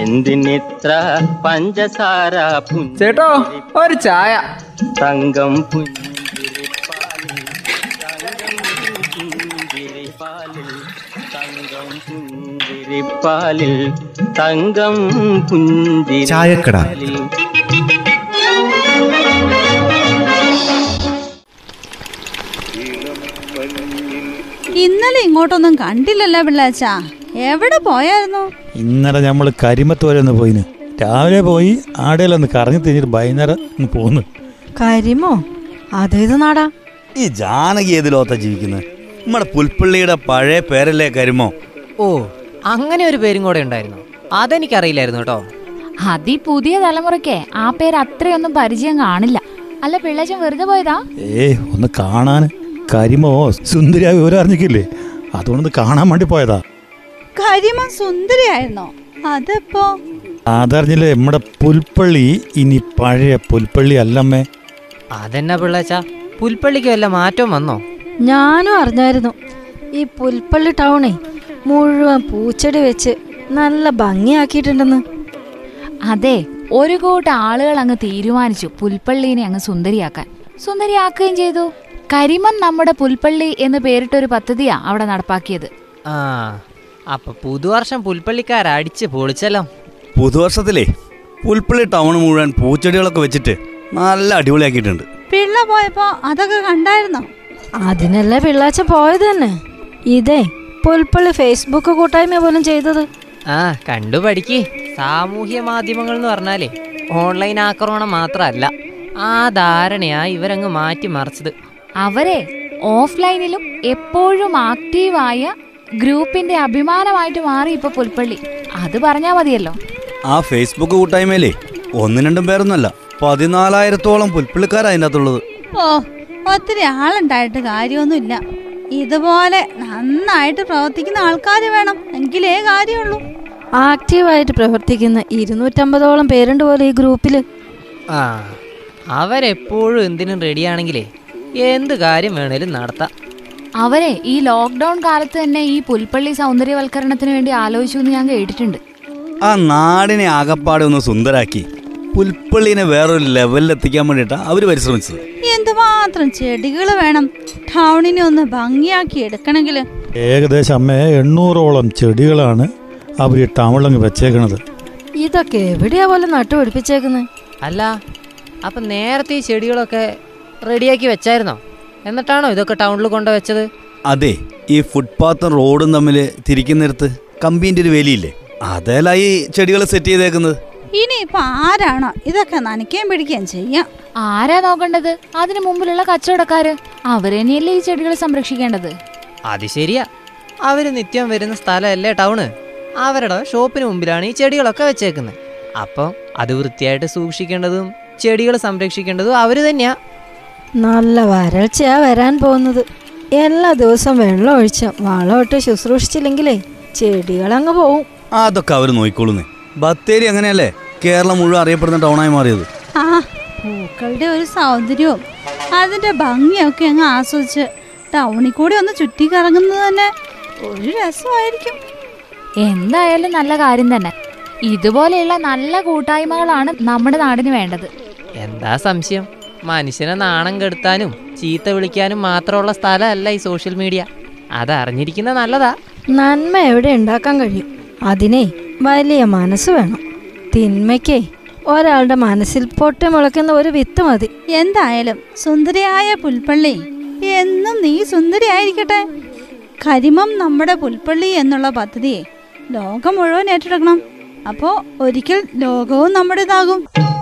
എന്തിനിത്ര പഞ്ചസാര പുഞ്ച ചേട്ടോ ഒരു ചായ. തങ്കം പുഞ്ചിരിപ്പാലിൽ തങ്കം പുഞ്ചിരിപ്പാലിൽ തങ്കം. പുഞ്ചിരിപ്പാലിൽ. ഇന്നലെ ഇങ്ങോട്ടൊന്നും കണ്ടില്ലല്ലോ പിള്ളാച്ചാ. എവിടെ പോയായിരുന്നു? ഇന്നലെ നമ്മൾ കരിമത്ത് വരെ ഒന്ന് പോയിന്. രാവിലെ പോയി ആടയിലൊന്ന് കറങ്ങി തിരിഞ്ഞിട്ട് വൈകുന്നേരം പോന്നു പോന്ന്. കരിമോ? അതേത് നാടാ? ഈ ജാനകി ഏത് ലോകത്താ ജീവിക്കുന്നത് നമ്മുടെ പുൽപ്പള്ളിയുടെ പഴയ പേരല്ലേ കരിമോ? ഓ അങ്ങനെ ഒരു പേരും കൂടെ ഉണ്ടായിരുന്നു. അതെനിക്കറിയില്ലായിരുന്നു കേട്ടോ. അതി പുതിയ തലമുറയ്ക്ക് ആ പേര് അത്രയൊന്നും പരിചയം കാണില്ല. അല്ല പിള്ളേച്ചൻ വെറുതെ പോയതാ? ഏ ഒന്ന് കാണാൻ കരിമോ സുന്ദരിയാ വിവരം അറിഞ്ഞിക്കില്ലേ? അതുകൊണ്ടൊന്ന് കാണാൻ വേണ്ടി പോയതാ. കരിമ സുന്ദരിയായിരുന്നോ? അതപ്പോ? അതറിഞ്ഞില്ലേ നമ്മുടെ പുൽപ്പള്ളി ഇനി പഴയ പുൽപ്പള്ളി അല്ലമ്മേ. അതെന്നാ പിള്ളേച്ച? പുൽപ്പള്ളിക്ക് വല്ല മാറ്റം വന്നോ? ഞാനും അറിഞ്ഞായിരുന്നു. ഈ പുൽപ്പള്ളി ടൗണേ മുഴുവൻ പൂച്ചെടി വെച്ച് നല്ല ഭംഗിയാക്കിയിട്ടുണ്ടെന്ന്. അതെ ഒരു കൂട്ടം ആളുകൾ അങ്ങ് തീരുമാനിച്ചു പുൽപ്പള്ളിനെ അങ്ങ് സുന്ദരിയാക്കാൻ. സുന്ദരിയാക്കുകയും ചെയ്തു. കരിമൻ നമ്മുടെ പുൽപ്പള്ളി എന്ന് പേരിട്ടൊരു പദ്ധതിയാ അവിടെ നടപ്പാക്കിയത്. ആ അപ്പൊ പുതുവർഷം പുൽപ്പള്ളിക്കാർ അടിച്ച് പൊളിച്ചല്ലോ. പുതുവർഷത്തിലേ പുൽപ്പള്ളി ടൗൺ മുഴുവൻ പൂച്ചെടികളൊക്കെ വെച്ചിട്ട് നല്ല അടിപൊളിയാക്കിയിട്ടുണ്ട്. പിള്ള പോയപ്പോ അതൊക്കെ കണ്ടായിരുന്നോ? അതിനല്ലേ പിള്ളാച്ച പോയത് തന്നെ. ഇതേ പുൽപ്പള്ളി ഫേസ്ബുക്ക് കൂട്ടായ്മ പോലും ചെയ്തത്. ആ കണ്ടു പഠിക്ക്. സാമൂഹ്യ മാധ്യമങ്ങൾ എന്ന് പറഞ്ഞാലേ ഓൺലൈൻ ആക്രമണം മാത്രമല്ല ആ ധാരണയാ ഇവരങ്ങ് മാറ്റി മറിച്ചത് അവരെ ഓഫ്ലൈനിലും എപ്പോഴും ആക്റ്റീവായ ഗ്രൂപ്പിന്റെ അഭിമാനമായിട്ട് മാറി ഇപ്പൊ പുൽപ്പള്ളി. അത് പറഞ്ഞാ മതിയല്ലോ. ആ ഫേസ്ബുക്ക് കൂട്ടായ്മയിലേ ഒന്നും രണ്ടും പേരൊന്നല്ല പതിനാലായിരത്തോളം പുൽപ്പള്ളിക്കാരാ അതിന്റെ അകത്തുള്ളത് ഓ ഒത്തിരി ആളുണ്ടായിട്ട് കാര്യമൊന്നുമില്ല. ഇതുപോലെ നന്നായിട്ട് പ്രവർത്തിക്കുന്ന ആൾക്കാർ വേണം എങ്കിലേ കാര്യമുള്ളൂ. ആക്റ്റീവായിട്ട് പ്രവർത്തിക്കുന്ന ഇരുന്നൂറ്റമ്പതോളം പേരുണ്ട് പോലെ ഈ ഗ്രൂപ്പിൽ. ആ അവരെപ്പോഴും എന്തിനും റെഡിയാണെങ്കിലേ എന്ത് കാര്യം വേണേലും നടത്താം. അവരെ ഈ ലോക്ക്ഡൌൺ കാലത്ത് തന്നെ ഈ പുൽപ്പള്ളി സൗന്ദര്യവൽക്കരണത്തിന് വേണ്ടി ആലോചിച്ചു എന്ന് ഞാൻ കേട്ടിട്ടുണ്ട്. ആ നാടിനെ ആകപ്പാടെ ഒന്ന് സുന്ദരാക്കി പുൽപ്പള്ളിനെ വേറൊരു ലെവലിൽ എത്തിക്കാൻ വേണ്ടിട്ടാ അവർ പരിശ്രമിച്ചത്. എന്തുമാത്രം ചെടികൾ വേണം. ടൗണിനെ ഒന്ന് ഭംഗിയാക്കി എടുക്കണമെങ്കിൽ ഏകദേശം അമ്മേ എണ്ണൂറോളം ചെടികളാണ് അവർ ടൗണിലങ്ങ് വെച്ചേക്കണത്. ഇതൊക്കെ എവിടെയാ പോലെ നട്ടുപിടിപ്പിച്ചേക്കുന്നത് അല്ല അപ്പൊ നേരത്തെ ഈ ചെടികളൊക്കെ റെഡിയാക്കി വെച്ചായിരുന്നോ? എന്നിട്ടാണോ ഇതൊക്കെ ടൗണിൽ കൊണ്ടുവച്ചത്? അതെ ഈ ഫുട്പാത്തും റോഡും തമ്മിൽ തിരിക്കുന്നിടത്ത് കമ്പീന്റെ ഒരു വേലിയില്ലേ? അതേലാ ഈ ചെടികൾ സെറ്റ് ചെയ്തേക്കുന്നത്. ഇനിയിപ്പോ ആരാണോ ഇതൊക്കെ നനയ്ക്കുകയും പിടിക്കുകയും ചെയ്യാം? ആരാ നോക്കേണ്ടത്? അതിനു മുമ്പിലുള്ള കച്ചവടക്കാര്. അവരെന്നെയല്ലേ ഈ ചെടികൾ സംരക്ഷിക്കേണ്ടത്? അത് ശരിയാ. അവർ നിത്യം വരുന്ന സ്ഥലമല്ലേ ടൗണ്? അവരുടെ ഷോപ്പിന് മുമ്പിലാണ് ഈ ചെടികളൊക്കെ വെച്ചേക്കുന്നത്. അപ്പം അത് വൃത്തിയായിട്ട് സൂക്ഷിക്കേണ്ടതും ചെടികൾ സംരക്ഷിക്കേണ്ടതും അവർ തന്നെയാ. നല്ല വരൾച്ചയാ വരാൻ പോകുന്നത്. എല്ലാ ദിവസവും വെള്ളം ഒഴിച്ച വളമിട്ട് ശുശ്രൂഷിച്ചില്ലെങ്കിലേ ചെടികൾ ചെടികളങ്ങ് പോവും. അതൊക്കെ അവർ നോക്കിക്കോളുന്നേ. ബത്തേരി അങ്ങനെയല്ലേ? കേരളം മുഴുവൻ അറിയപ്പെടുന്ന ടൗണായി മാറിയത്. ആ പൂക്കളുടെ ഒരു സൗന്ദര്യവും അതിന്റെ ഭംഗിയൊക്കെ അങ്ങ് ആസ്വദിച്ച് ടൗണിൽ കൂടി ഒന്ന് ചുറ്റി കറങ്ങുന്നത് തന്നെ ഒരു രസമായിരിക്കും. എന്തായാലും നല്ല കാര്യം തന്നെ. ഇതുപോലെയുള്ള നല്ല കൂട്ടായ്മകളാണ് നമ്മുടെ നാടിന് വേണ്ടത്. എന്താ സംശയം? മനുഷ്യനെ നാണം കെടുത്താനും ചീത്ത വിളിക്കാനും മാത്രമുള്ള സ്ഥലമല്ല ഈ സോഷ്യൽ മീഡിയ അതറിഞ്ഞിരിക്കുന്ന അറിഞ്ഞിരിക്കുന്ന നല്ലതാ. നന്മ എവിടെ ഉണ്ടാക്കാൻ കഴിയും? അതിനെ വലിയ മനസ്സ് വേണം. തിന്മയ്ക്കേ ഒരാളുടെ മനസ്സിൽ പൊട്ടി മുളയ്ക്കുന്ന ഒരു വിത്ത് മതി. എന്തായാലും സുന്ദരിയായ പുൽപ്പള്ളി എന്നും നീ സുന്ദരിയായിരിക്കട്ടെ. കരിമം നമ്മുടെ പുൽപ്പള്ളി എന്നുള്ള പദ്ധതിയെ ലോകം മുഴുവൻ ഏറ്റെടുക്കണം. അപ്പോ ഒരിക്കൽ ലോകവും നമ്മുടേതാകും.